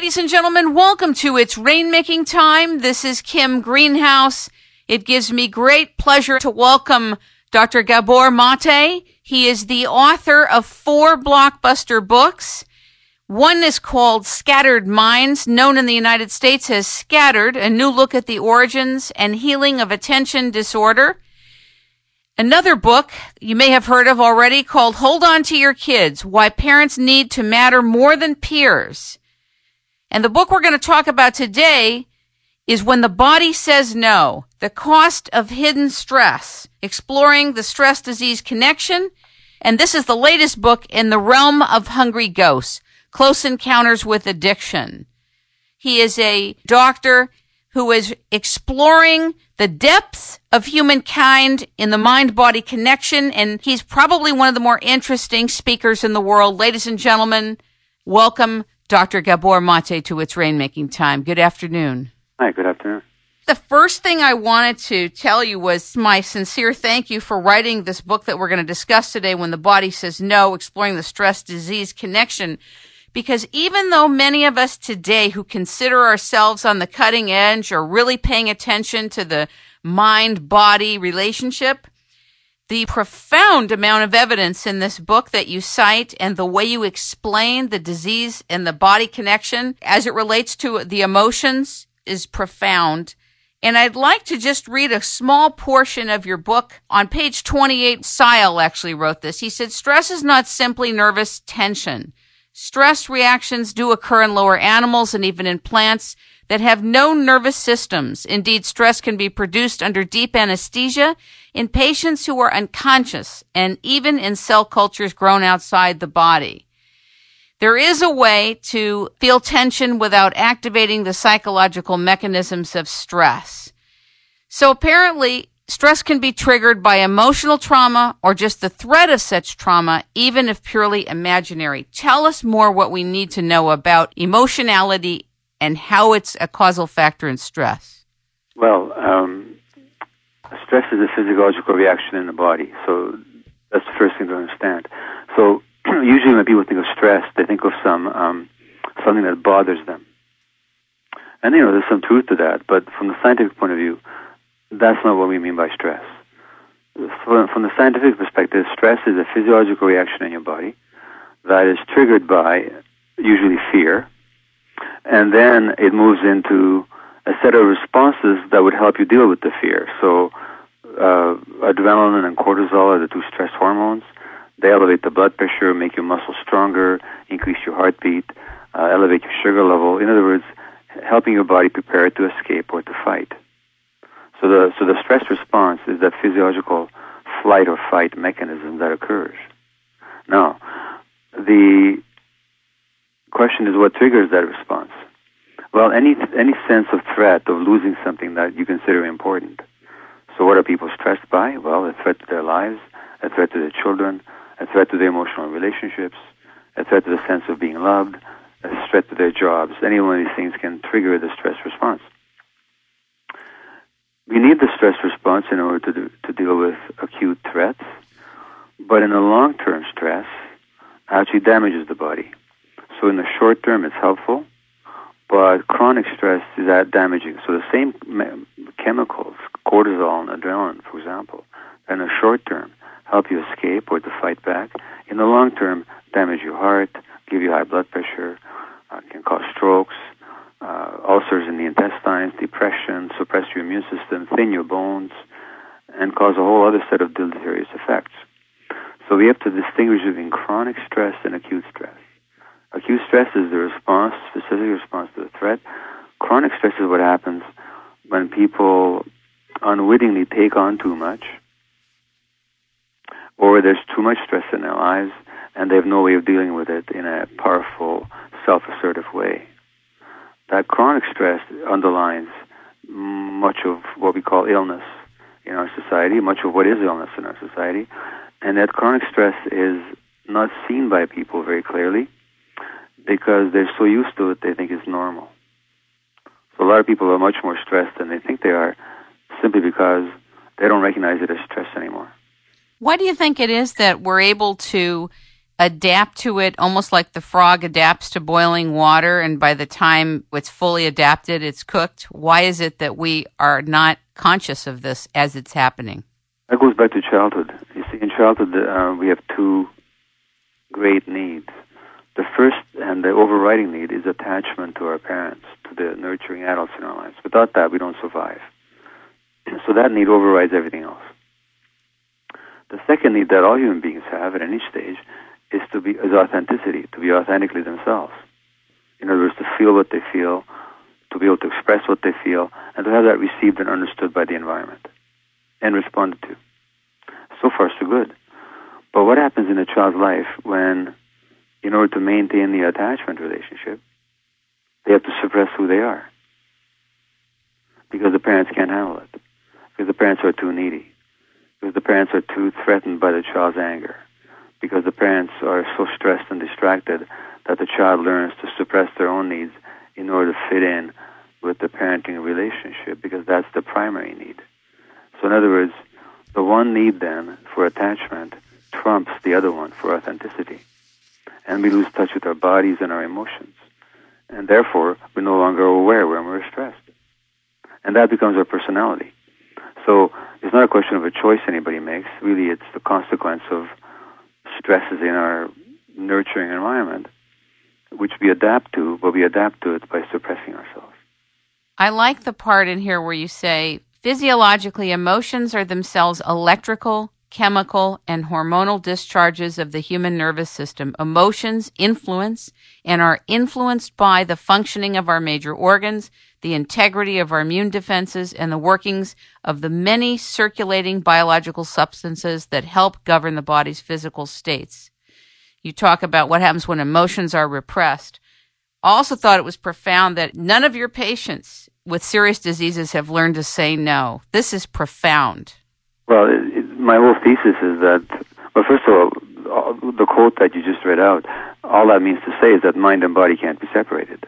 Ladies and gentlemen, welcome to It's Rainmaking Time. This is Kim Greenhouse. It gives me great pleasure to welcome Dr. Gabor Mate. He is the author of four blockbuster books. One is called Scattered Minds, known in the United States as Scattered, a new look at the origins and healing of attention disorder. Another book you may have heard of already called Hold On to Your Kids, Why Parents Need to Matter More Than Peers. And the book we're going to talk about today is When the Body Says No, The Cost of Hidden Stress, exploring the stress disease connection. And this is the latest book in the realm of hungry ghosts, Close Encounters with Addiction. He is a doctor who is exploring the depths of humankind in the mind body connection. And he's probably one of the more interesting speakers in the world. Ladies and gentlemen, welcome Dr. Gabor Mate to It's Rainmaking Time. Good afternoon. Hi, good afternoon. The first thing I wanted to tell you was my sincere thank you for writing this book that we're going to discuss today, When the Body Says No, Exploring the Stress Disease Connection. Because even though many of us today who consider ourselves on the cutting edge are really paying attention to the mind body relationship, the profound amount of evidence in this book that you cite and the way you explain the disease and the body connection as it relates to the emotions is profound. And I'd like to just read a small portion of your book. On page 28, Selye actually wrote this. He said, stress is not simply nervous tension. Stress reactions do occur in lower animals and even in plants that have no nervous systems. Indeed, stress can be produced under deep anesthesia in patients who are unconscious and even in cell cultures grown outside the body. There is a way to feel tension without activating the psychological mechanisms of stress. So apparently, stress can be triggered by emotional trauma or just the threat of such trauma, even if purely imaginary. Tell us more what we need to know about emotionality and how it's a causal factor in stress? Well, um, stress is a physiological reaction in the body, so that's the first thing to understand. So usually when people think of stress, they think of some um, something that bothers them, and you know there's some truth to that. But from the scientific point of view, that's not what we mean by stress. From the scientific perspective, stress is a physiological reaction in your body that is triggered by usually fear, and then it moves into a set of responses that would help you deal with the fear. So, uh, adrenaline and cortisol are the two stress hormones. They elevate the blood pressure, make your muscles stronger, increase your heartbeat, uh, elevate your sugar level. In other words, helping your body prepare to escape or to fight. So the so the stress response is that physiological flight or fight mechanism that occurs. Now, the question is what triggers that response? Well, any any sense of threat of losing something that you consider important. So, what are people stressed by? Well, a threat to their lives, a threat to their children, a threat to their emotional relationships, a threat to the sense of being loved, a threat to their jobs. Any one of these things can trigger the stress response. We need the stress response in order to do, to deal with acute threats, but in the long term, stress actually damages the body. So in the short term, it's helpful, but chronic stress is that damaging. So the same chemicals, cortisol and adrenaline, for example, in the short term help you escape or to fight back. In the long term, damage your heart, give you high blood pressure, uh, can cause strokes, uh, ulcers in the intestines, depression, suppress your immune system, thin your bones, and cause a whole other set of deleterious effects. So we have to distinguish between chronic stress and acute stress. Acute stress is the response, specific response to the threat. Chronic stress is what happens when people unwittingly take on too much, or there's too much stress in their lives, and they have no way of dealing with it in a powerful, self-assertive way. That chronic stress underlines much of what we call illness in our society, much of what is illness in our society, and that chronic stress is not seen by people very clearly because they're so used to it they think it's normal. So a lot of people are much more stressed than they think they are simply because they don't recognize it as stress anymore. Why do you think it is that we're able to adapt to it almost like the frog adapts to boiling water and by the time it's fully adapted it's cooked why is it that we are not conscious of this as it's happening that goes back to childhood you see in childhood uh, we have two great needs the first and the overriding need is attachment to our parents to the nurturing adults in our lives without that we don't survive so that need overrides everything else the second need that all human beings have at any stage is to be is authenticity, to be authentically themselves. In other words, to feel what they feel, to be able to express what they feel, and to have that received and understood by the environment and responded to. So far, so good. But what happens in a child's life when, in order to maintain the attachment relationship, they have to suppress who they are? Because the parents can't handle it. Because the parents are too needy. Because the parents are too threatened by the child's anger because the parents are so stressed and distracted that the child learns to suppress their own needs in order to fit in with the parenting relationship because that's the primary need. So, in other words, the one need then for attachment trumps the other one for authenticity. And we lose touch with our bodies and our emotions. And therefore, we're no longer aware when we're stressed. And that becomes our personality. So, it's not a question of a choice anybody makes. Really, it's the consequence of stresses in our nurturing environment, which we adapt to, but we adapt to it by suppressing ourselves. I like the part in here where you say physiologically, emotions are themselves electrical, chemical, and hormonal discharges of the human nervous system. Emotions influence and are influenced by the functioning of our major organs, the integrity of our immune defenses, and the workings of the many circulating biological substances that help govern the body's physical states. You talk about what happens when emotions are repressed. Also thought it was profound that none of your patients with serious diseases have learned to say no. This is profound. Well, it, it, my whole thesis is that, well, first of all, the quote that you just read out, all that means to say is that mind and body can't be separated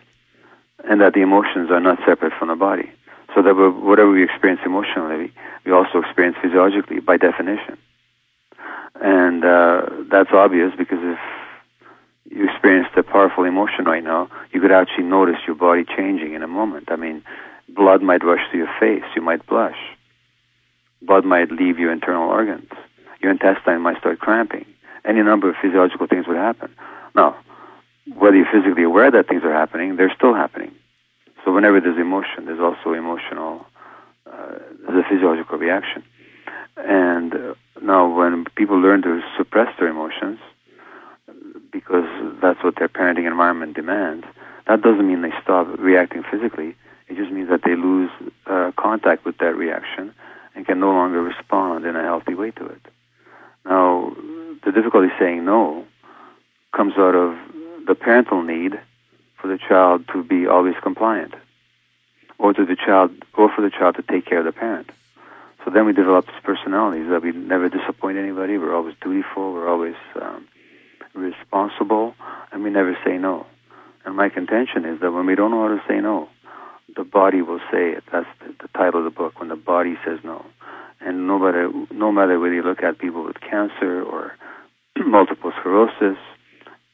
and that the emotions are not separate from the body. So that whatever we experience emotionally, we also experience physiologically by definition. And uh, that's obvious because if you experienced a powerful emotion right now, you could actually notice your body changing in a moment. I mean, blood might rush to your face, you might blush. Blood might leave your internal organs. Your intestine might start cramping. Any number of physiological things would happen. Now, whether you're physically aware that things are happening, they're still happening. So whenever there's emotion, there's also emotional, uh, there's a physiological reaction. And uh, now when people learn to suppress their emotions, because that's what their parenting environment demands, that doesn't mean they stop reacting physically. It just means that they lose uh, contact with that reaction and can no longer respond in a healthy way to it. Now, the difficulty saying no comes out of the parental need for the child to be always compliant, or to the child, or for the child to take care of the parent. So then we develop these personalities that we never disappoint anybody. We're always dutiful. We're always um, responsible, and we never say no. And my contention is that when we don't know how to say no, the body will say it. That's the, the title of the book. When the body says no, and no matter no matter whether you look at people with cancer or multiple sclerosis,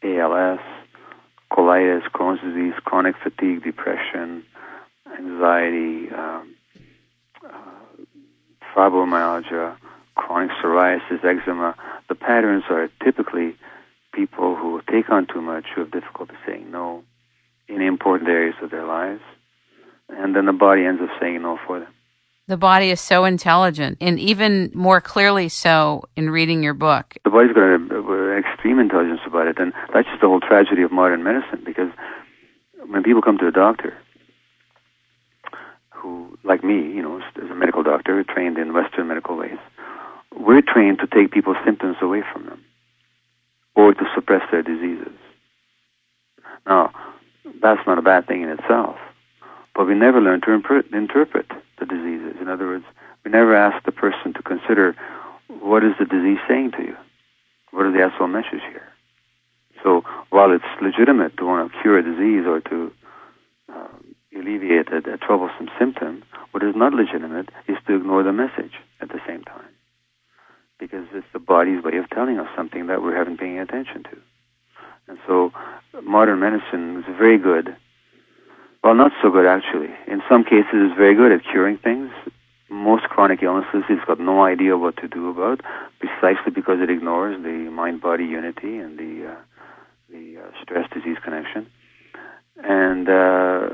ALS, colitis, Crohn's disease, chronic fatigue, depression, anxiety, um, uh, fibromyalgia, chronic psoriasis, eczema. The patterns are typically people who take on too much, who have difficulty saying no in important areas of their lives, and then the body ends up saying no for them. The body is so intelligent, and even more clearly so in reading your book. The body's got an extreme intelligence about it, and that's just the whole tragedy of modern medicine. Because when people come to a doctor, who, like me, you know, is a medical doctor trained in Western medical ways, we're trained to take people's symptoms away from them or to suppress their diseases. Now, that's not a bad thing in itself, but we never learn to interpret the diseases. In other words, we never ask the person to consider what is the disease saying to you? What is the actual message here? So while it's legitimate to want to cure a disease or to uh, alleviate a, a troublesome symptom, what is not legitimate is to ignore the message at the same time. Because it's the body's way of telling us something that we haven't paying attention to. And so modern medicine is very good. Well, not so good actually. In some cases, it's very good at curing things. Most chronic illnesses, it's got no idea what to do about, precisely because it ignores the mind-body unity and the uh, the uh, stress-disease connection. And uh,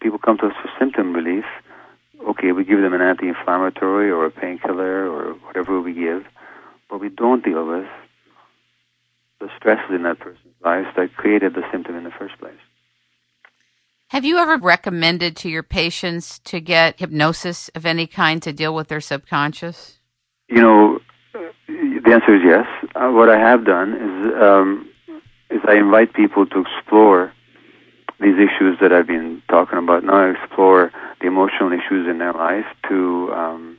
people come to us for symptom relief. Okay, we give them an anti-inflammatory or a painkiller or whatever we give, but we don't deal with the stresses in that person's lives that created the symptom in the first place. Have you ever recommended to your patients to get hypnosis of any kind to deal with their subconscious? You know, the answer is yes. Uh, what I have done is um, is I invite people to explore these issues that I've been talking about now. Explore the emotional issues in their life to um,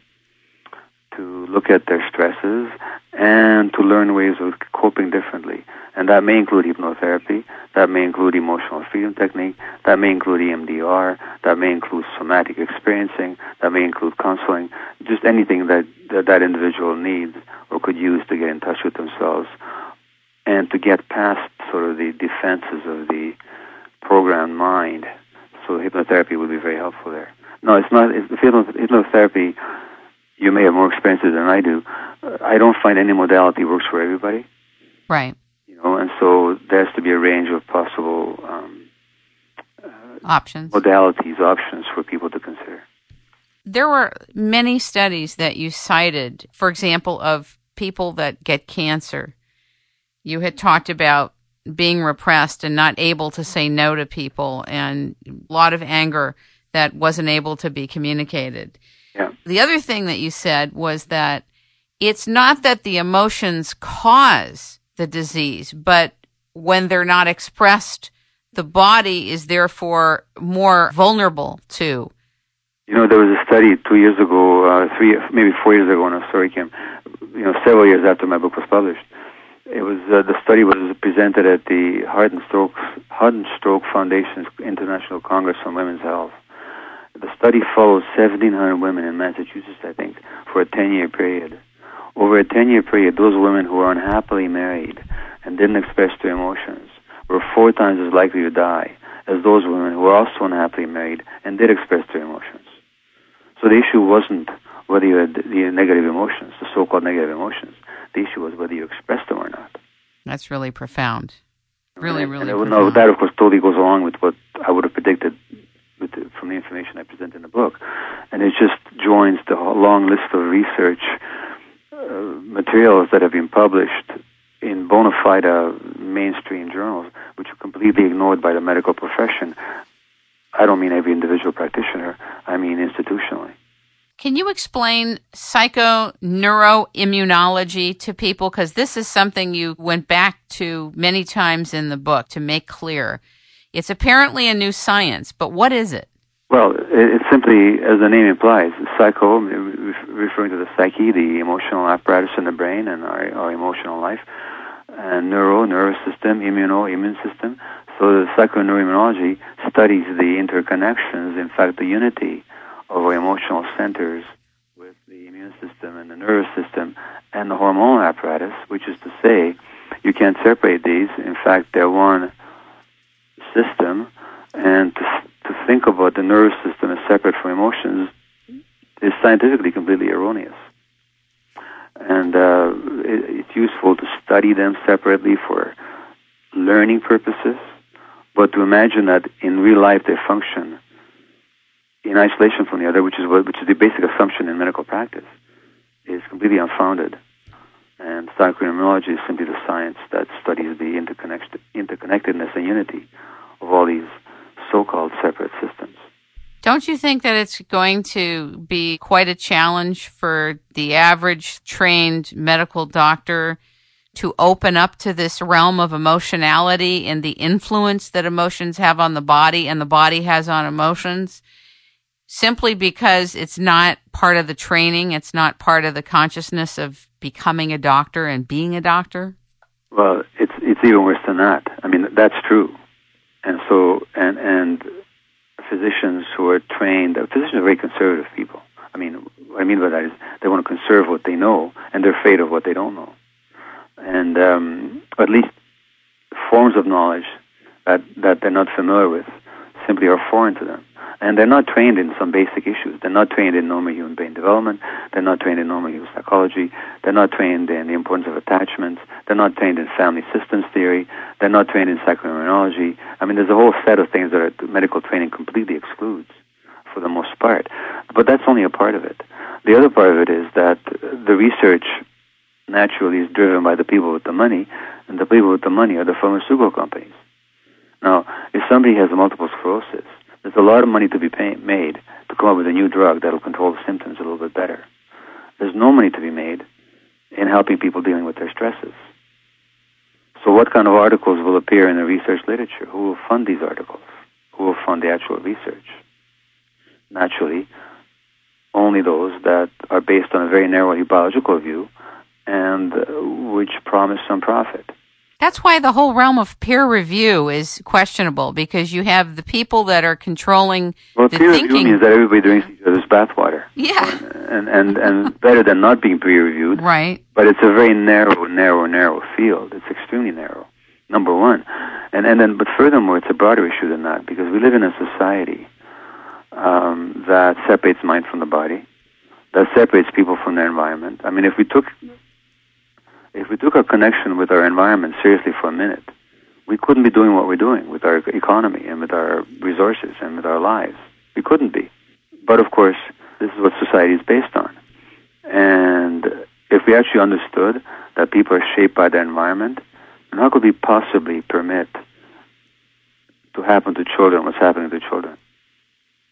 to look at their stresses and to learn ways of coping differently. And that may include hypnotherapy, that may include emotional freedom technique, that may include EMDR, that may include somatic experiencing, that may include counseling, just anything that that, that individual needs or could use to get in touch with themselves and to get past sort of the defenses of the programmed mind. So hypnotherapy would be very helpful there. No, it's not. It's, hypnotherapy you may have more experiences than I do. Uh, I don't find any modality works for everybody. Right. You know, and so there has to be a range of possible um, uh, options, modalities, options for people to consider. There were many studies that you cited, for example, of people that get cancer. You had talked about being repressed and not able to say no to people, and a lot of anger that wasn't able to be communicated. The other thing that you said was that it's not that the emotions cause the disease, but when they're not expressed, the body is therefore more vulnerable to. You know, there was a study two years ago, uh, three, maybe four years ago a story came, you know, several years after my book was published. It was, uh, the study was presented at the Heart and Stroke, Heart and Stroke Foundation's International Congress on Women's Health. The study followed 1,700 women in Massachusetts, I think, for a 10 year period. Over a 10 year period, those women who were unhappily married and didn't express their emotions were four times as likely to die as those women who were also unhappily married and did express their emotions. So the issue wasn't whether you had the negative emotions, the so called negative emotions. The issue was whether you expressed them or not. That's really profound. Really, really. And, no, that of course totally goes along with what I would have predicted from the information I present in the book, and it just joins the long list of research uh, materials that have been published in bona fide uh, mainstream journals, which are completely ignored by the medical profession. I don't mean every individual practitioner. I mean institutionally. Can you explain psychoneuroimmunology to people? Because this is something you went back to many times in the book to make clear. It's apparently a new science, but what is it? Well, it's simply, as the name implies, psycho, referring to the psyche, the emotional apparatus in the brain and our, our emotional life, and neuro, nervous system, immuno, immune system. So the psychoneuroimmunology studies the interconnections, in fact, the unity of our emotional centers with the immune system and the nervous system and the hormonal apparatus, which is to say, you can't separate these. In fact, they're one system, and to, to think about the nervous system as separate from emotions is scientifically completely erroneous. And uh, it, it's useful to study them separately for learning purposes, but to imagine that in real life they function in isolation from the other, which is what, which is the basic assumption in medical practice, is completely unfounded. And psychoneuroimmunology is simply the science that studies the interconnectedness and unity of all these so-called separate systems. Don't you think that it's going to be quite a challenge for the average trained medical doctor to open up to this realm of emotionality and the influence that emotions have on the body and the body has on emotions? Simply because it's not part of the training, it's not part of the consciousness of becoming a doctor and being a doctor? Well, it's it's even worse than that. I mean, that's true and so and and physicians who are trained, physicians are very conservative people. I mean, what I mean by that is they want to conserve what they know, and they're afraid of what they don't know. And um, at least forms of knowledge that, that they're not familiar with simply are foreign to them. And they're not trained in some basic issues. They're not trained in normal human brain development. They're not trained in normal human psychology. They're not trained in the importance of attachments. They're not trained in family systems theory. They're not trained in psychoimmunology. I mean, there's a whole set of things that are, medical training completely excludes for the most part. But that's only a part of it. The other part of it is that the research naturally is driven by the people with the money, and the people with the money are the pharmaceutical companies. Now, if somebody has multiple sclerosis, there's a lot of money to be pay- made to come up with a new drug that'll control the symptoms a little bit better. There's no money to be made in helping people dealing with their stresses. So, what kind of articles will appear in the research literature? Who will fund these articles? Who will fund the actual research? Naturally, only those that are based on a very narrow biological view and uh, which promise some profit. That's why the whole realm of peer review is questionable because you have the people that are controlling well, the peer thinking. review means that everybody drinks each other's bathwater. Yeah. And, and, and better than not being peer reviewed. Right. But it's a very narrow, narrow, narrow field. It's extremely narrow. Number one. And, and then, but furthermore, it's a broader issue than that because we live in a society um, that separates mind from the body, that separates people from their environment. I mean, if we took if we took our connection with our environment seriously for a minute, we couldn't be doing what we're doing with our economy and with our resources and with our lives. We couldn't be. But of course, this is what society is based on. And if we actually understood that people are shaped by their environment, how could we possibly permit to happen to children what's happening to children?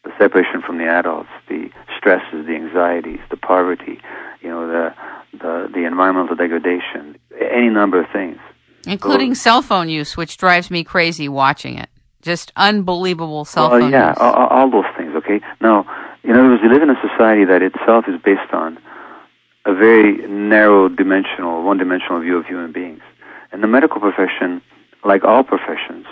The separation from the adults, the stresses, the anxieties, the poverty, you know, the the, the environmental degradation, any number of things. Including so, cell phone use, which drives me crazy watching it. Just unbelievable cell well, phone yeah, use. All, all those things, okay? Now, in other words, we live in a society that itself is based on a very narrow dimensional, one dimensional view of human beings. And the medical profession, like all professions,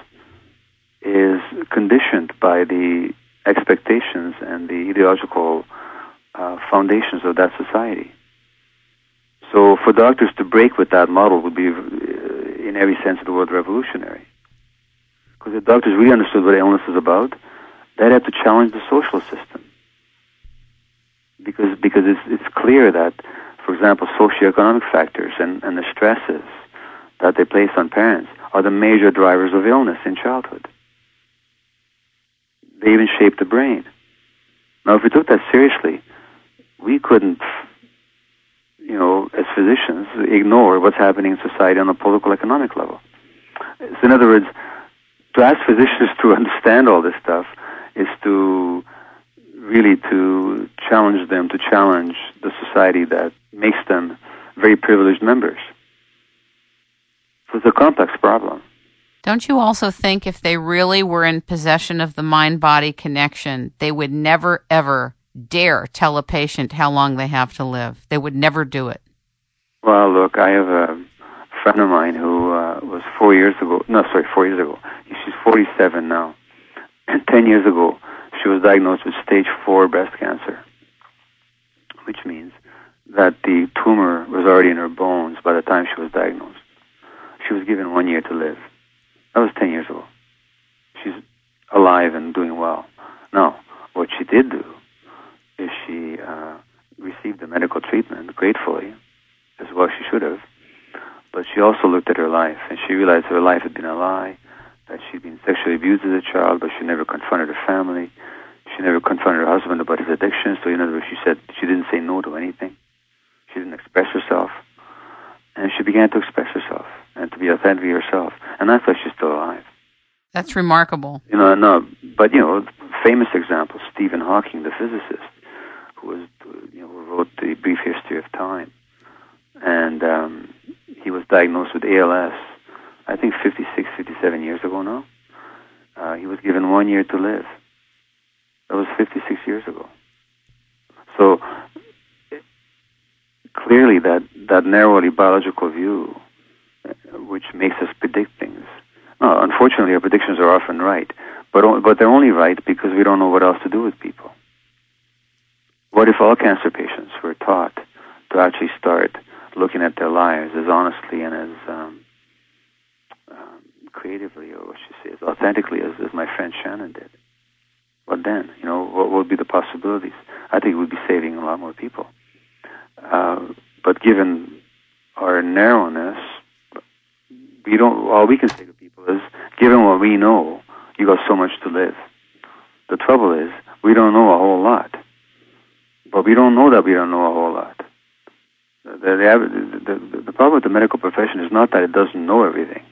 is conditioned by the expectations and the ideological uh, foundations of that society. So for doctors to break with that model would be, uh, in every sense of the word, revolutionary. Because if doctors really understood what illness is about, they'd have to challenge the social system. Because, because it's, it's clear that, for example, socioeconomic factors and, and the stresses that they place on parents are the major drivers of illness in childhood. They even shape the brain. Now, if we took that seriously, we couldn't you know, as physicians, ignore what's happening in society on a political economic level. So in other words, to ask physicians to understand all this stuff is to really to challenge them, to challenge the society that makes them very privileged members. So it's a complex problem. Don't you also think if they really were in possession of the mind body connection, they would never, ever dare tell a patient how long they have to live. They would never do it. Well, look, I have a friend of mine who uh, was four years ago. No, sorry, four years ago. She's 47 now. And ten years ago, she was diagnosed with stage four breast cancer, which means that the tumor was already in her bones by the time she was diagnosed. She was given one year to live. That was ten years ago. She's alive and doing well. Now, what she did do is she uh, received the medical treatment gratefully, as well she should have. But she also looked at her life, and she realized her life had been a lie, that she'd been sexually abused as a child, but she never confronted her family. She never confronted her husband about his addiction. So, in other words, she said she didn't say no to anything. She didn't express herself. And she began to express herself and to be authentically herself. And that's why alive. That's remarkable. You know, no, but, you know, famous example, Stephen Hawking, the physicist who was, you know, wrote the Brief History of Time, and um, he was diagnosed with ALS. I think 56, 57 years ago now. Uh, he was given one year to live. That was 56 years ago. So clearly, that that narrowly biological view, uh, which makes us predict things. No, unfortunately, our predictions often right, but but they're only right because we don't know what else to do with people. What if all cancer patients were taught to actually start looking at their lives as honestly and as um, um, creatively, or what should say, as authentically as, as my friend Shannon did, what then? You know, what would be the possibilities? I think we'd be saving a lot more people. Uh, but given our narrowness, we don't. All we can say to people is, given what we know, you got so much to live. The trouble is, we don't know a whole lot. But we don't know that we don't know a whole lot. The, the, the, the problem with the medical profession is not that it doesn't know everything,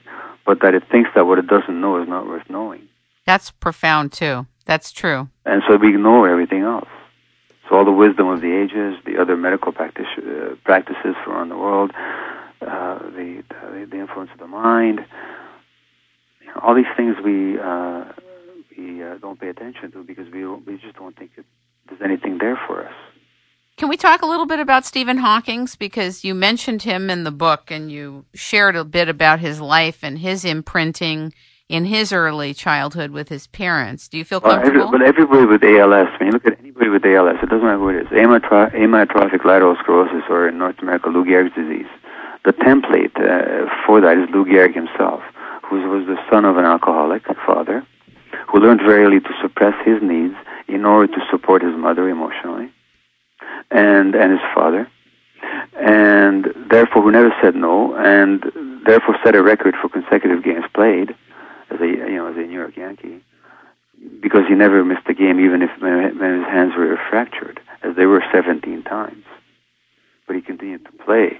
but that it thinks that what it doesn't know is not worth knowing. That's profound, too. That's true. And so we ignore everything else. So all the wisdom of the ages, the other medical practice, uh, practices from around the world, uh, the, the, the influence of the mind, all these things we uh, we uh, don't pay attention to because we we just don't think it, there's anything there for us. Can we talk a little bit about Stephen Hawking's because you mentioned him in the book and you shared a bit about his life and his imprinting in his early childhood with his parents. Do you feel comfortable? Well, every, but everybody with ALS, when you look at anybody with ALS, it doesn't matter who it is, amyotro- amyotrophic lateral sclerosis or in North America, Lou Gehrig's disease. The template uh, for that is Lou Gehrig himself, who was the son of an alcoholic father, who learned very early to suppress his needs in order to support his mother emotionally and and his father, and therefore who never said no, and therefore set a record for consecutive games played as a you know as a New York Yankee, because he never missed a game even if when his hands were fractured, as they were 17 times, but he continued to play.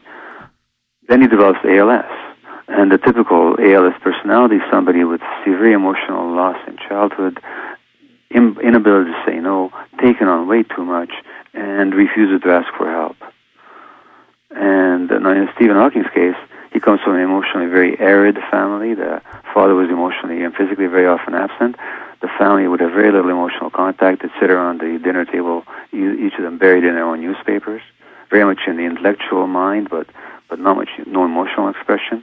Then he develops ALS. And the typical ALS personality somebody with severe emotional loss in childhood, inability to say no, taken on way too much, and refuses to ask for help. And uh, in Stephen Hawking's case, he comes from an emotionally very arid family. The father was emotionally and physically very often absent. The family would have very little emotional contact. They'd sit around the dinner table, each of them buried in their own newspapers, very much in the intellectual mind, but but not much, no emotional expression.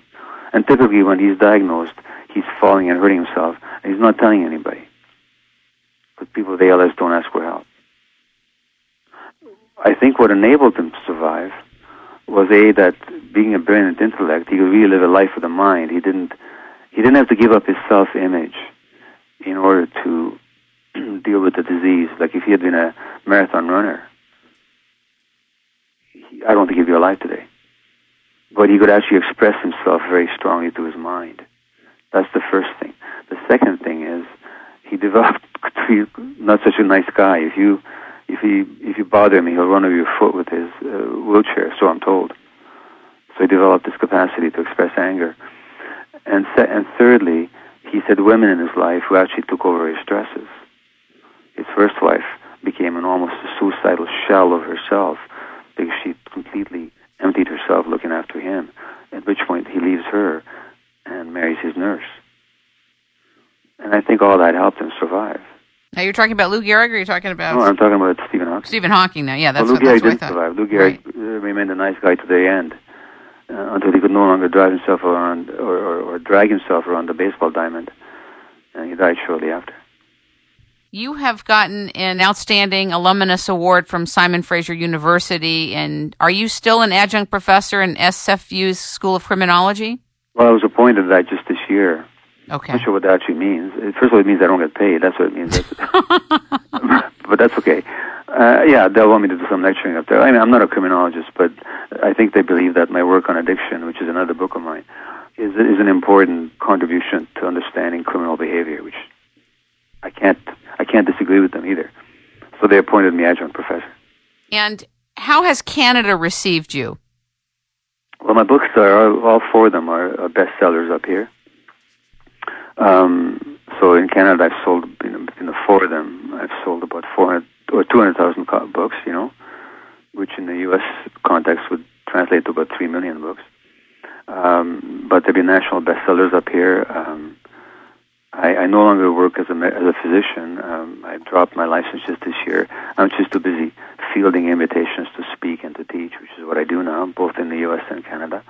And typically, when he's diagnosed, he's falling and hurting himself, and he's not telling anybody. But people with ALS don't ask for help. I think what enabled him to survive was a that being a brilliant intellect, he could really live a life of the mind. He didn't he didn't have to give up his self image in order to deal with the disease. Like if he had been a marathon runner, I don't think he'd be alive today. But he could actually express himself very strongly through his mind. That's the first thing. The second thing is he developed to be not such a nice guy. If you if he if you bother him, he'll run over your foot with his uh, wheelchair. So I'm told. So he developed this capacity to express anger. And se- and thirdly, he said women in his life who actually took over his stresses. His first wife became an almost a suicidal shell of herself because she completely emptied herself looking after him. At which point he leaves her and marries his nurse. And I think all that helped him survive. Now you're talking about Lou Gehrig, or you're talking about? No, I'm talking about Stephen Hawking. Stephen Hawking. Now, yeah, that's well, Lou what, Gehrig didn't survive. Lou Gehrig right. remained a nice guy to the end uh, until he could no longer drive himself around or, or, or drag himself around the baseball diamond, and he died shortly after. You have gotten an outstanding alumnus award from Simon Fraser University, and are you still an adjunct professor in SFU's School of Criminology? Well, I was appointed that just this year. Okay. I'm not sure what that actually means. First of all, it means I don't get paid. That's what it means. but that's okay. Uh, yeah, they'll want me to do some lecturing up there. I mean, I'm not a criminologist, but I think they believe that my work on addiction, which is another book of mine, is is an important contribution to understanding criminal behavior, which I can't I can't disagree with them either. So they appointed me adjunct professor. And how has Canada received you? Well, my books are all four of them are bestsellers up here. Um, so in Canada, I've sold you know, the four of them, I've sold about 400 or 200,000 books, you know, which in the U.S. context would translate to about 3 million books. Um, but they've been national bestsellers up here. Um, I, I no longer work as a, as a physician. Um, I dropped my license just this year. I'm just too busy fielding invitations to speak and to teach, which is what I do now, both in the U.S. and Canada.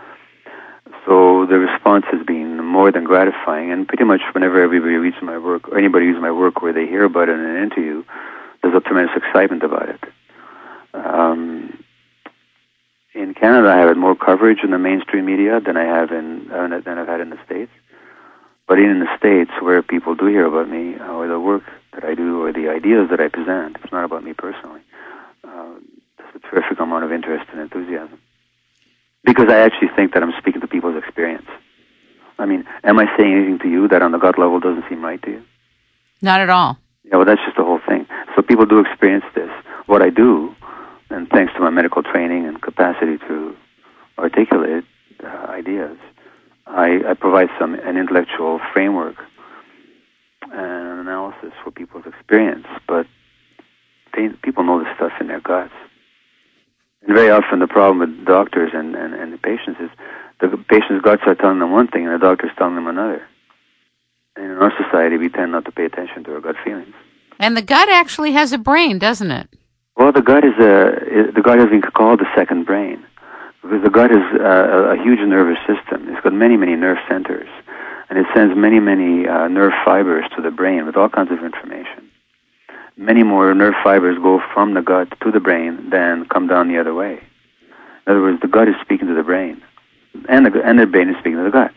So the response has been more than gratifying, and pretty much whenever everybody reads my work, or anybody reads my work, where they hear about it in an interview, there's a tremendous excitement about it. Um, in Canada, I have had more coverage in the mainstream media than I have in than I've had in the states. But in the States, where people do hear about me, uh, or the work that I do, or the ideas that I present, it's not about me personally. Uh, there's a terrific amount of interest and enthusiasm. Because I actually think that I'm speaking to people's experience. I mean, am I saying anything to you that on the gut level doesn't seem right to you? Not at all. Yeah, well, that's just the whole thing. So people do experience this. What I do, and thanks to my medical training and capacity to articulate uh, ideas, I, I provide some an intellectual framework and analysis for people's experience. But they, people know this stuff in their guts. And very often the problem with doctors and, and, and the patients is the patient's guts are telling them one thing and the doctor's telling them another. And in our society, we tend not to pay attention to our gut feelings. And the gut actually has a brain, doesn't it? Well, the gut is a the gut has been called the second brain the gut is a, a huge nervous system. It's got many many nerve centers, and it sends many many uh, nerve fibers to the brain with all kinds of information. Many more nerve fibers go from the gut to the brain than come down the other way. In other words, the gut is speaking to the brain, and the and the brain is speaking to the gut.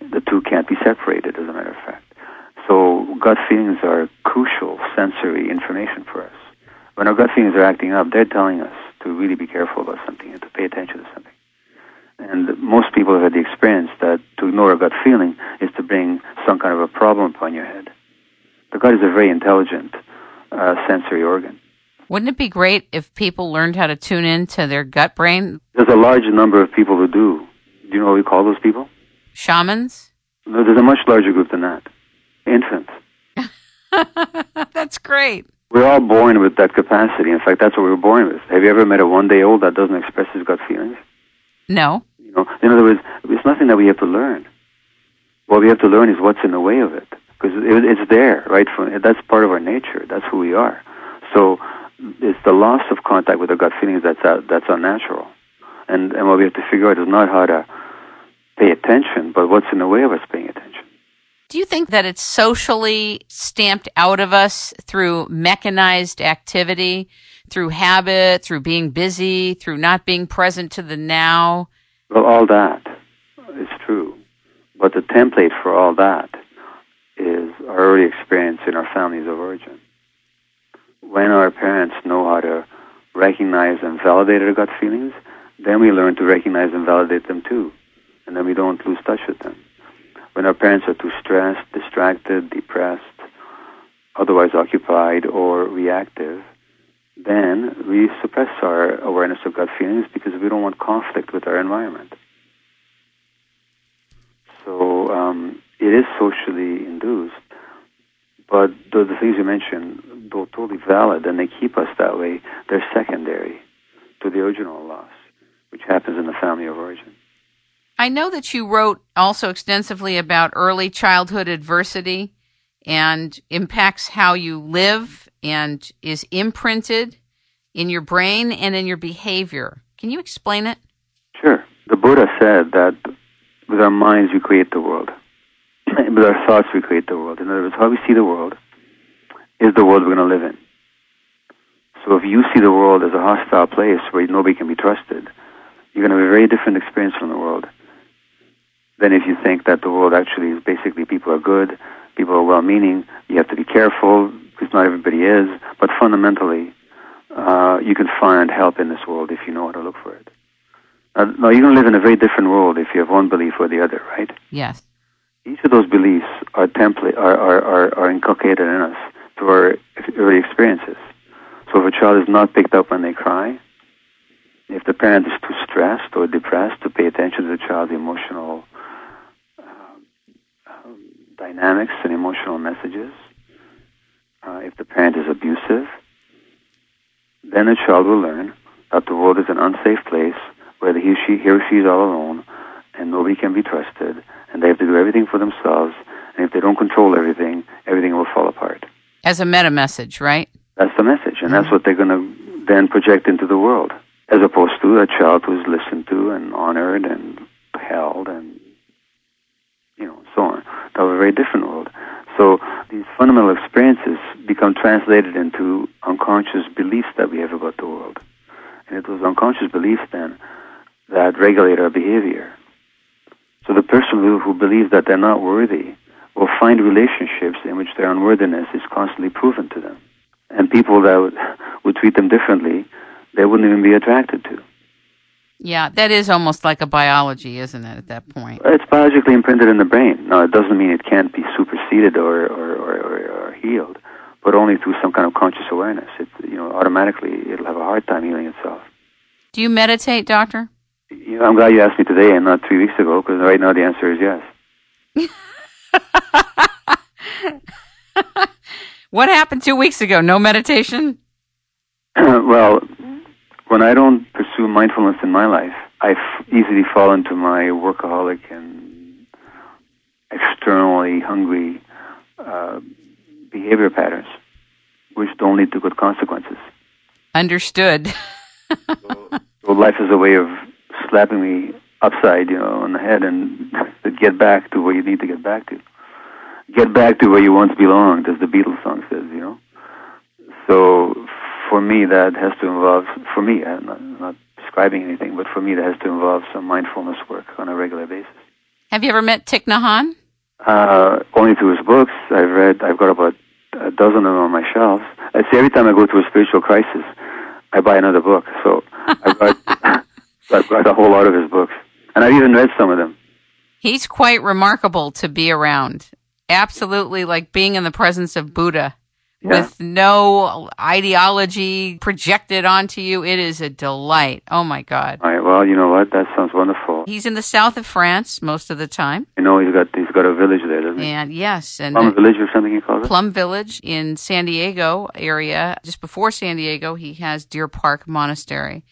The two can't be separated, as a matter of fact. So gut feelings are crucial sensory information for us. When our gut feelings are acting up, they're telling us to really be careful about something and to pay attention to something. And most people have had the experience that to ignore a gut feeling is to bring some kind of a problem upon your head. The gut is a very intelligent uh, sensory organ. Wouldn't it be great if people learned how to tune in to their gut brain? There's a large number of people who do. Do you know what we call those people? Shamans? No, there's a much larger group than that. Infants. That's great. We're all born with that capacity. In fact, that's what we were born with. Have you ever met a one-day-old that doesn't express his gut feelings? No. You know, in other words, it's nothing that we have to learn. What we have to learn is what's in the way of it, because it, it's there, right? From that's part of our nature. That's who we are. So it's the loss of contact with our gut feelings that's uh, that's unnatural, and and what we have to figure out is not how to pay attention, but what's in the way of us paying attention. Do you think that it's socially stamped out of us through mechanized activity, through habit, through being busy, through not being present to the now? Well, all that is true. But the template for all that is our early experience in our families of origin. When our parents know how to recognize and validate our gut feelings, then we learn to recognize and validate them too. And then we don't lose touch with them when our parents are too stressed, distracted, depressed, otherwise occupied, or reactive, then we suppress our awareness of gut feelings because we don't want conflict with our environment. So um, it is socially induced, but the, the things you mentioned, though totally valid and they keep us that way, they're secondary to the original loss, which happens in the family of origin. I know that you wrote also extensively about early childhood adversity and impacts how you live and is imprinted in your brain and in your behavior. Can you explain it? Sure. The Buddha said that with our minds we create the world. with our thoughts we create the world. In other words, how we see the world is the world we're going to live in. So if you see the world as a hostile place where nobody can be trusted, you're going to have a very different experience from the world than if you think that the world actually is basically people are good, people are well meaning. You have to be careful because not everybody is, but fundamentally, uh, you can find help in this world if you know how to look for it. Now, now, you're going to live in a very different world if you have one belief or the other, right? Yes. Each of those beliefs are template are, are, are, are inculcated in us through our early experiences. So if a child is not picked up when they cry, if the parent is too stressed or depressed to pay attention to the child's emotional dynamics and emotional messages. Uh, if the parent is abusive, then the child will learn that the world is an unsafe place where he, she, he or she is all alone and nobody can be trusted and they have to do everything for themselves. And if they don't control everything, everything will fall apart. As a meta message, right? That's the message, and mm-hmm. that's what they're going to then project into the world, as opposed to a child who's listened to and honored and held and you know so on of a very different world. So these fundamental experiences become translated into unconscious beliefs that we have about the world. And it was unconscious beliefs then that regulate our behavior. So the person who, who believes that they're not worthy will find relationships in which their unworthiness is constantly proven to them. And people that would, would treat them differently, they wouldn't even be attracted to. Yeah, that is almost like a biology, isn't it, at that point? It's biologically imprinted in the brain. Now, it doesn't mean it can't be superseded or, or, or, or, or healed, but only through some kind of conscious awareness. It, you know, automatically, it'll have a hard time healing itself. Do you meditate, doctor? You know, I'm glad you asked me today and not three weeks ago, because right now the answer is yes. what happened two weeks ago? No meditation? well, when I don't pursue mindfulness in my life, I f- easily fall into my workaholic and externally hungry uh, behavior patterns, which don't lead to good consequences. Understood. so, so life is a way of slapping me upside, you know, on the head and to get back to where you need to get back to. Get back to where you once belonged, as the Beatles song says, you know. So for me, that has to involve, for me, I'm not, not describing anything, but for me, that has to involve some mindfulness work on a regular basis. Have you ever met Thich Nhat Hanh? Uh, only through his books. I've read, I've got about a dozen of them on my shelves. I see every time I go through a spiritual crisis, I buy another book. So I've got, I've got a whole lot of his books. And I've even read some of them. He's quite remarkable to be around. Absolutely like being in the presence of Buddha yeah. with no ideology projected onto you. It is a delight. Oh my God. All right. Well, you know what? That sounds wonderful. He's in the south of France most of the time. You know, he's got he's got a village there, doesn't he? And yes, and Plum Village or something he calls it. Plum Village in San Diego area. Just before San Diego, he has Deer Park Monastery.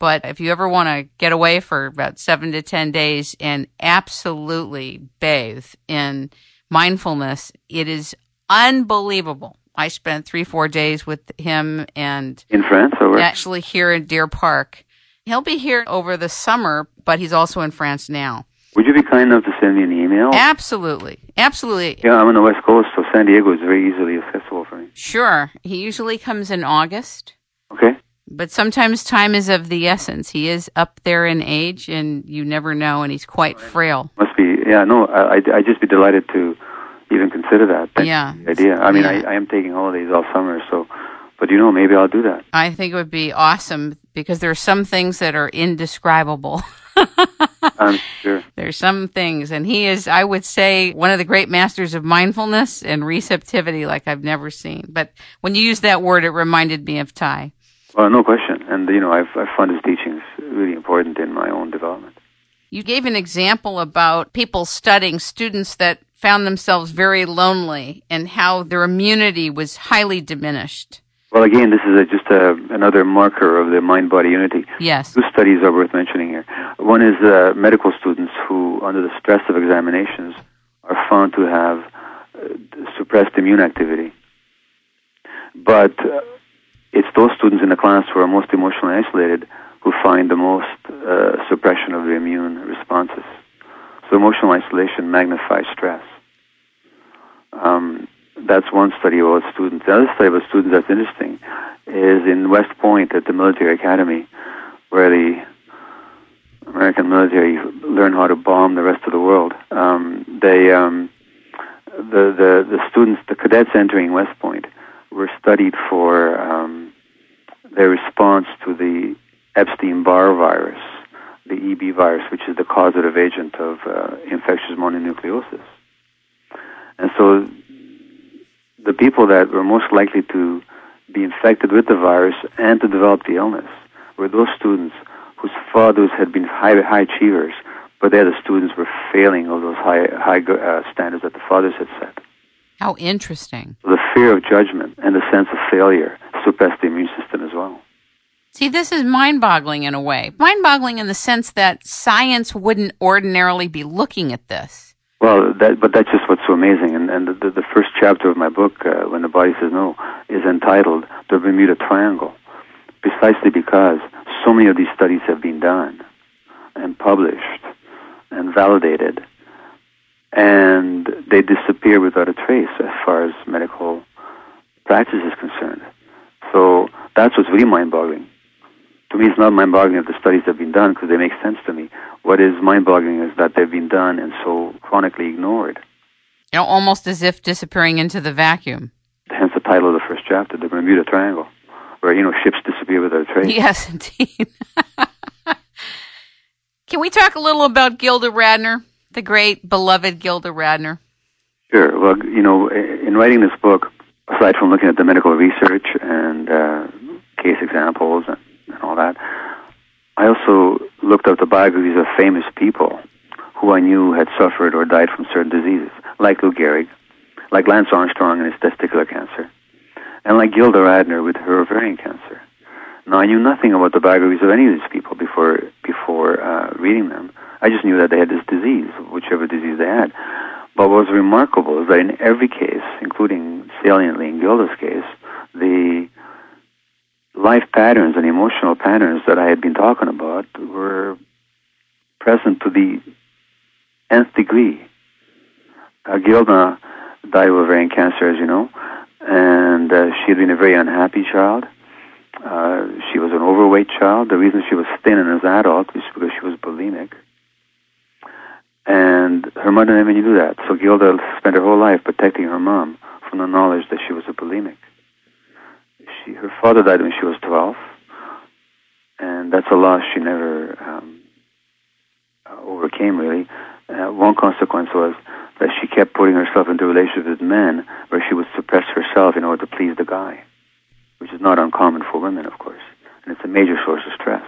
But if you ever want to get away for about seven to ten days and absolutely bathe in mindfulness, it is unbelievable I spent three, four days with him and in France, or actually here in Deer Park. He'll be here over the summer, but he's also in France now. Would you be kind enough to send me an email? Absolutely, absolutely. Yeah, I'm on the West Coast, so San Diego is very easily accessible for me. Sure, he usually comes in August. Okay. But sometimes time is of the essence. He is up there in age, and you never know, and he's quite frail. Must be, yeah. No, I, I'd just be delighted to even consider that. That's yeah. idea. I mean, yeah. I, I am taking holidays all summer, so, but you know, maybe I'll do that. I think it would be awesome because there are some things that are indescribable. I'm sure. There's some things, and he is, I would say, one of the great masters of mindfulness and receptivity like I've never seen. But when you use that word, it reminded me of Thay. Well, no question. And, you know, I've, I've found his teachings really important in my own development. You gave an example about people studying, students that found themselves very lonely and how their immunity was highly diminished. Well, again, this is a, just a, another marker of the mind-body unity. Yes. Two studies are worth mentioning here. One is uh, medical students who, under the stress of examinations, are found to have uh, suppressed immune activity. But uh, it's those students in the class who are most emotionally isolated who find the most uh, suppression of the immune responses. So emotional isolation magnifies stress. That's one study about students. The other study about students that's interesting is in West Point at the military academy, where the American military learn how to bomb the rest of the world. Um, they, um, the, the the students, the cadets entering West Point, were studied for um, their response to the Epstein-Barr virus, the EB virus, which is the causative agent of uh, infectious mononucleosis. And so the people that were most likely to be infected with the virus and to develop the illness were those students whose fathers had been high, high achievers, but their the students were failing all those high, high uh, standards that the fathers had set. How interesting. The fear of judgment and the sense of failure suppressed the immune system as well. See, this is mind boggling in a way. Mind boggling in the sense that science wouldn't ordinarily be looking at this. Well, that, but that's just what's so amazing. And, and the, the, first chapter of my book, uh, When the Body Says No, is entitled The Bermuda Triangle, precisely because so many of these studies have been done and published and validated, and they disappear without a trace as far as medical practice is concerned. So that's what's really mind boggling to me, it's not mind-boggling that the studies have been done because they make sense to me. What is mind-boggling is that they've been done and so chronically ignored. You know, almost as if disappearing into the vacuum. Hence the title of the first chapter, the Bermuda Triangle, where you know ships disappear without a trace. Yes, indeed. Can we talk a little about Gilda Radner, the great beloved Gilda Radner? Sure. Well, you know, in writing this book, aside from looking at the medical research and uh, case examples and, and all that, I also looked up the biographies of famous people who I knew had suffered or died from certain diseases, like Lou Gehrig, like Lance Armstrong and his testicular cancer, and like Gilda Radner with her ovarian cancer. Now, I knew nothing about the biographies of any of these people before before uh, reading them. I just knew that they had this disease, whichever disease they had. But what was remarkable is that in every case, including saliently in Gilda's case, the life patterns and emotional patterns that I had been talking about were present to the nth degree. Uh, Gilda died of ovarian cancer, as you know, and uh, she had been a very unhappy child. Uh, she was an overweight child. The reason she was thin as an adult was because she was bulimic. And her mother never knew that. So Gilda spent her whole life protecting her mom from the knowledge that she was a bulimic. She, her father died when she was 12, and that's a loss she never um, overcame, really. Uh, one consequence was that she kept putting herself into relationships with men where she would suppress herself in order to please the guy, which is not uncommon for women, of course, and it's a major source of stress.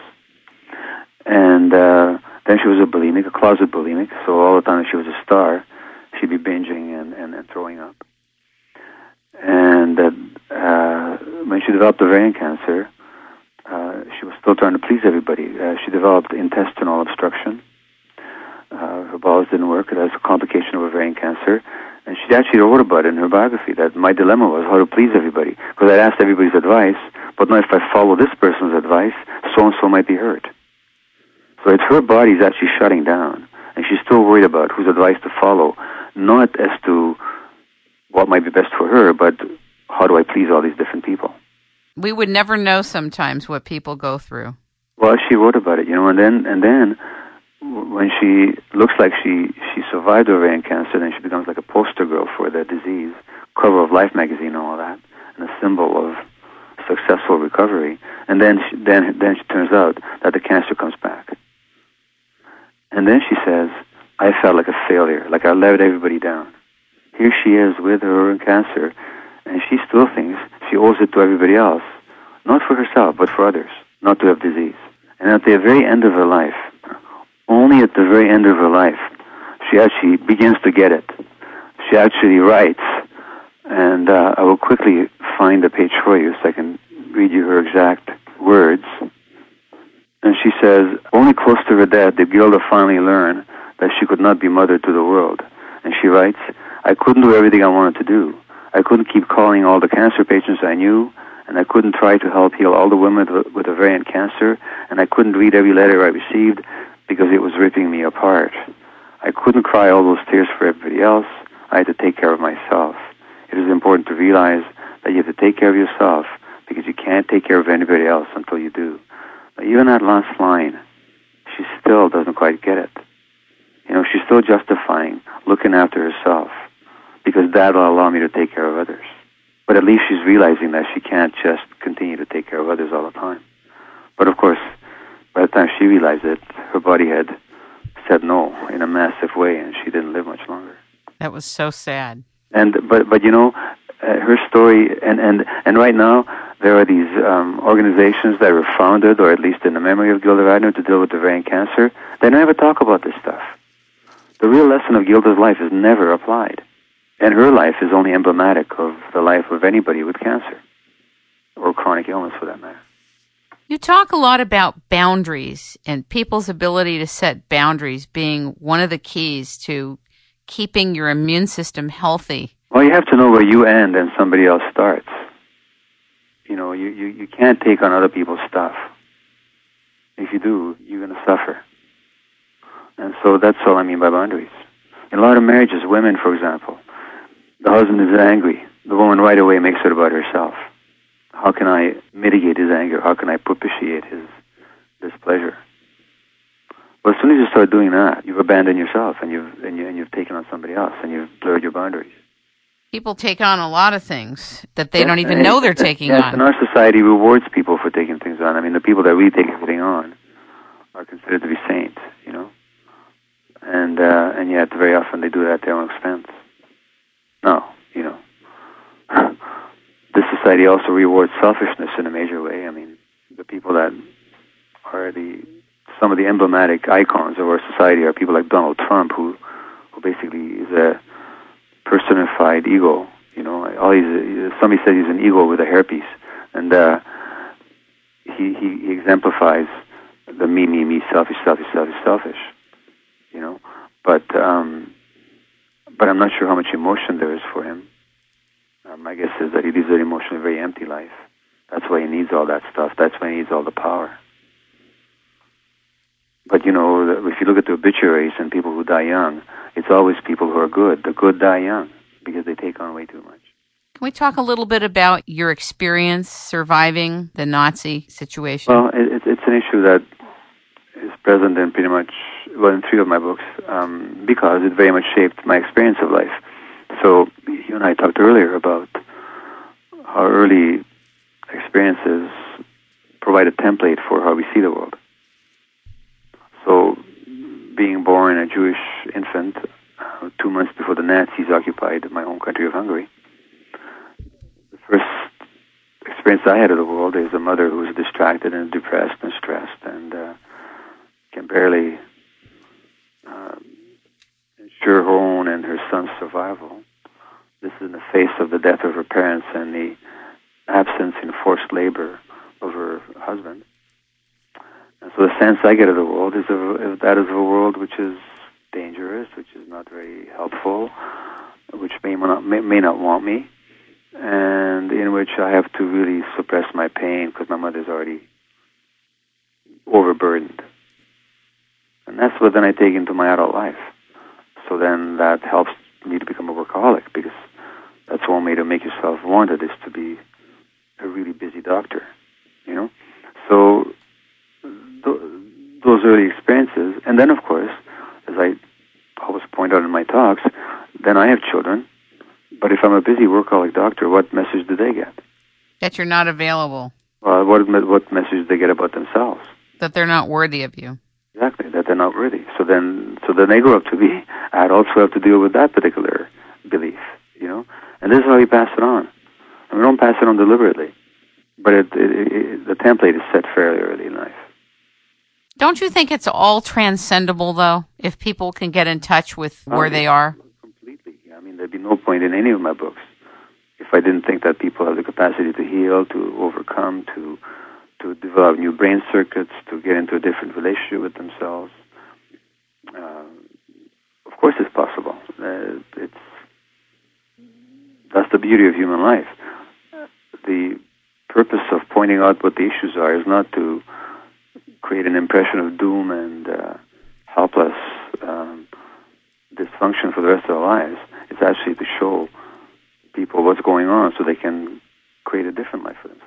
And uh, then she was a bulimic, a closet bulimic, so all the time she was a star, she'd be binging and, and, and throwing up. And uh, uh, when she developed ovarian cancer, uh, she was still trying to please everybody. Uh, she developed intestinal obstruction. Uh, her bowels didn't work. It was a complication of ovarian cancer. And she actually wrote about it in her biography that my dilemma was how to please everybody. Because I'd asked everybody's advice, but now if I follow this person's advice, so and so might be hurt. So it's her body's actually shutting down, and she's still worried about whose advice to follow, not as to what might be best for her, but how do I please all these different people? We would never know sometimes what people go through. Well, she wrote about it, you know, and then and then when she looks like she she survived ovarian cancer, then she becomes like a poster girl for the disease, cover of Life magazine and all that, and a symbol of successful recovery. And then she, then then she turns out that the cancer comes back. And then she says, I felt like a failure, like I let everybody down. Here she is with her own cancer, and she still thinks she owes it to everybody else, not for herself, but for others, not to have disease. And at the very end of her life, only at the very end of her life, she actually begins to get it. She actually writes, and uh, I will quickly find the page for you so I can read you her exact words. And she says, only close to her death did Gilda finally learn that she could not be mother to the world. And she writes, I couldn't do everything I wanted to do. I couldn't keep calling all the cancer patients I knew, and I couldn't try to help heal all the women with ovarian cancer, and I couldn't read every letter I received because it was ripping me apart. I couldn't cry all those tears for everybody else. I had to take care of myself. It is important to realize that you have to take care of yourself because you can't take care of anybody else until you do. Now, even that last line, she still doesn't quite get it. You know, she's still justifying looking after herself because that'll allow me to take care of others. But at least she's realizing that she can't just continue to take care of others all the time. But of course, by the time she realized it, her body had said no in a massive way, and she didn't live much longer. That was so sad. And but but you know, uh, her story, and and and right now there are these um, organizations that were founded, or at least in the memory of Gilda Radner, to deal with ovarian cancer. They never talk about this stuff. The real lesson of Gilda's life is never applied, and her life is only emblematic of the life of anybody with cancer or chronic illness, for that matter. You talk a lot about boundaries and people's ability to set boundaries being one of the keys to keeping your immune system healthy. Well, you have to know where you end and somebody else starts. You know, you, you, you can't take on other people's stuff. If you do, you're going to suffer. And so that's all I mean by boundaries. In a lot of marriages, women, for example, the husband is angry. The woman right away makes it about herself. How can I mitigate his anger? How can I propitiate his displeasure? Well, as soon as you start doing that, you've abandoned yourself, and you've and, you, and you've taken on somebody else, and you've blurred your boundaries. People take on a lot of things that they don't even know they're taking yes, on. and our society rewards people for taking things on. I mean, the people that really take everything on are considered to be saints, you know, and uh, and yet very often they do that at their own expense. No, you know, this society also rewards selfishness in a major way. I mean, the people that are the some of the emblematic icons of our society are people like Donald Trump, who who basically is a personified ego. You know, all he's somebody said he's an ego with a hairpiece, and uh, he, he he exemplifies the me, me, me, selfish, selfish, selfish, selfish. You know, but um, but I'm not sure how much emotion there is for him. Um, my guess is that he lives an emotionally very empty life. That's why he needs all that stuff. That's why he needs all the power. But you know, if you look at the obituaries and people who die young, it's always people who are good. The good die young because they take on way too much. Can we talk a little bit about your experience surviving the Nazi situation? Well, it, it's an issue that is present in pretty much well in three of my books um, because it very much shaped my experience of life. So you and I talked earlier about how early experiences provide a template for how we see the world. So, being born a Jewish infant uh, two months before the Nazis occupied my home country of Hungary, the first experience I had of the world is a mother who was distracted and depressed and stressed and uh, can barely uh, ensure her own and her son's survival. This is in the face of the death of her parents and the absence in forced labor of her husband. And so the sense I get of the world is of, that of a world which is dangerous, which is not very helpful, which may not may, may not want me, and in which I have to really suppress my pain because my mother's already overburdened. And that's what then I take into my adult life. So then that helps me to become a workaholic because that's one way to make yourself wanted is to be a really busy doctor, you know. So th- those early experiences, and then of course, as I always point out in my talks, then I have children. But if I'm a busy workaholic doctor, what message do they get? That you're not available. Well, what what message do they get about themselves? That they're not worthy of you. Exactly, that they're not worthy. So then, so then they grow up to be adults who have to deal with that particular belief, you know. And this is how we pass it on. And we don't pass it on deliberately, but it, it, it, the template is set fairly early in life. Don't you think it's all transcendable, though, if people can get in touch with where Um, they are? Completely. I mean, there'd be no point in any of my books if I didn't think that people have the capacity to heal, to overcome, to to develop new brain circuits, to get into a different relationship with themselves. Uh, of course, it's possible. Uh, it's that's the beauty of human life. The purpose of pointing out what the issues are is not to create an impression of doom and uh, helpless um, dysfunction for the rest of their lives. It's actually to show people what's going on so they can create a different life for themselves.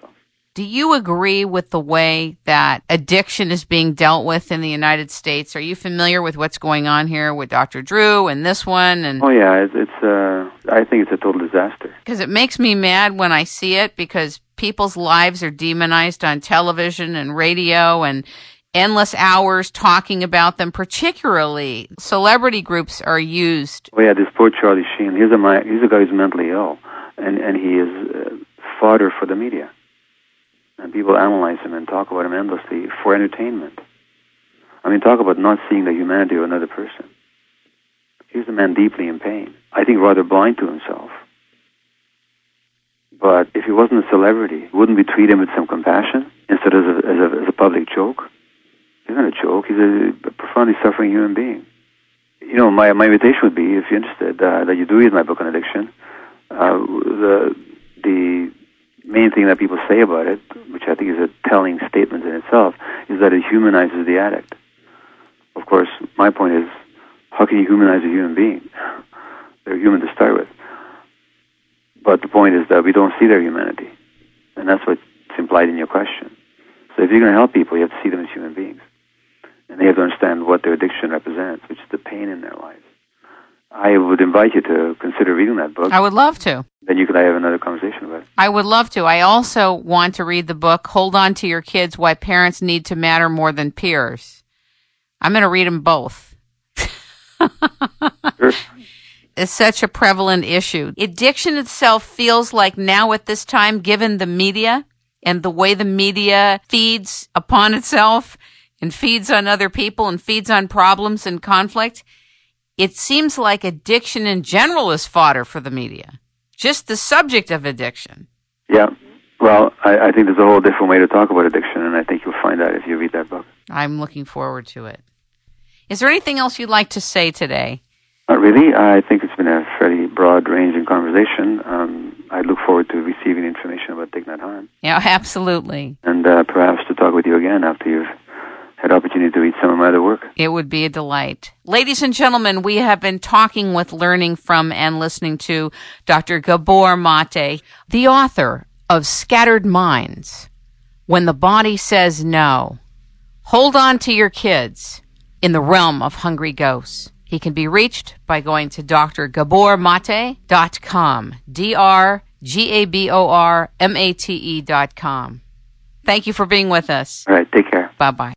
Do you agree with the way that addiction is being dealt with in the United States? Are you familiar with what's going on here with Dr. Drew and this one? And Oh yeah, it's, it's uh, I think it's a total disaster. because it makes me mad when I see it because people's lives are demonized on television and radio and endless hours talking about them. Particularly, celebrity groups are used. Oh yeah, this poor Charlie Sheen. He's a he's a guy who's mentally ill, and and he is uh, fodder for the media. And people analyze him and talk about him endlessly for entertainment. I mean, talk about not seeing the humanity of another person. He's a man deeply in pain. I think rather blind to himself. But if he wasn't a celebrity, wouldn't we treat him with some compassion instead of as a, as a, as a public joke? He's not a joke. He's a profoundly suffering human being. You know, my my invitation would be, if you're interested, uh, that you do read my book on addiction. Uh, the the main thing that people say about it, which I think is a telling statement in itself, is that it humanizes the addict. Of course, my point is, how can you humanize a human being? They're human to start with. But the point is that we don't see their humanity. And that's what's implied in your question. So if you're going to help people, you have to see them as human beings. and they have to understand what their addiction represents, which is the pain in their life. I would invite you to consider reading that book. I would love to. Then you could have another conversation. I would love to. I also want to read the book Hold On to Your Kids Why Parents Need to Matter More Than Peers. I'm going to read them both. Sure. It's such a prevalent issue. Addiction itself feels like now at this time, given the media and the way the media feeds upon itself and feeds on other people and feeds on problems and conflict, it seems like addiction in general is fodder for the media. Just the subject of addiction. Yeah. Well, I, I think there's a whole different way to talk about addiction, and I think you'll find that if you read that book. I'm looking forward to it. Is there anything else you'd like to say today? Not really. I think it's been a fairly broad ranging conversation. Um, I look forward to receiving information about Thich Nhat Hanh, Yeah, absolutely. and uh, perhaps to talk with you again after you've had opportunity to read some of my other work. It would be a delight. Ladies and gentlemen, we have been talking with, learning from, and listening to Dr. Gabor Mate, the author of Scattered Minds When the Body Says No. Hold on to your kids in the realm of hungry ghosts. He can be reached by going to drgabormate.com. D R G A B O R M A T E dot com. Thank you for being with us. All right. Take care. Bye bye.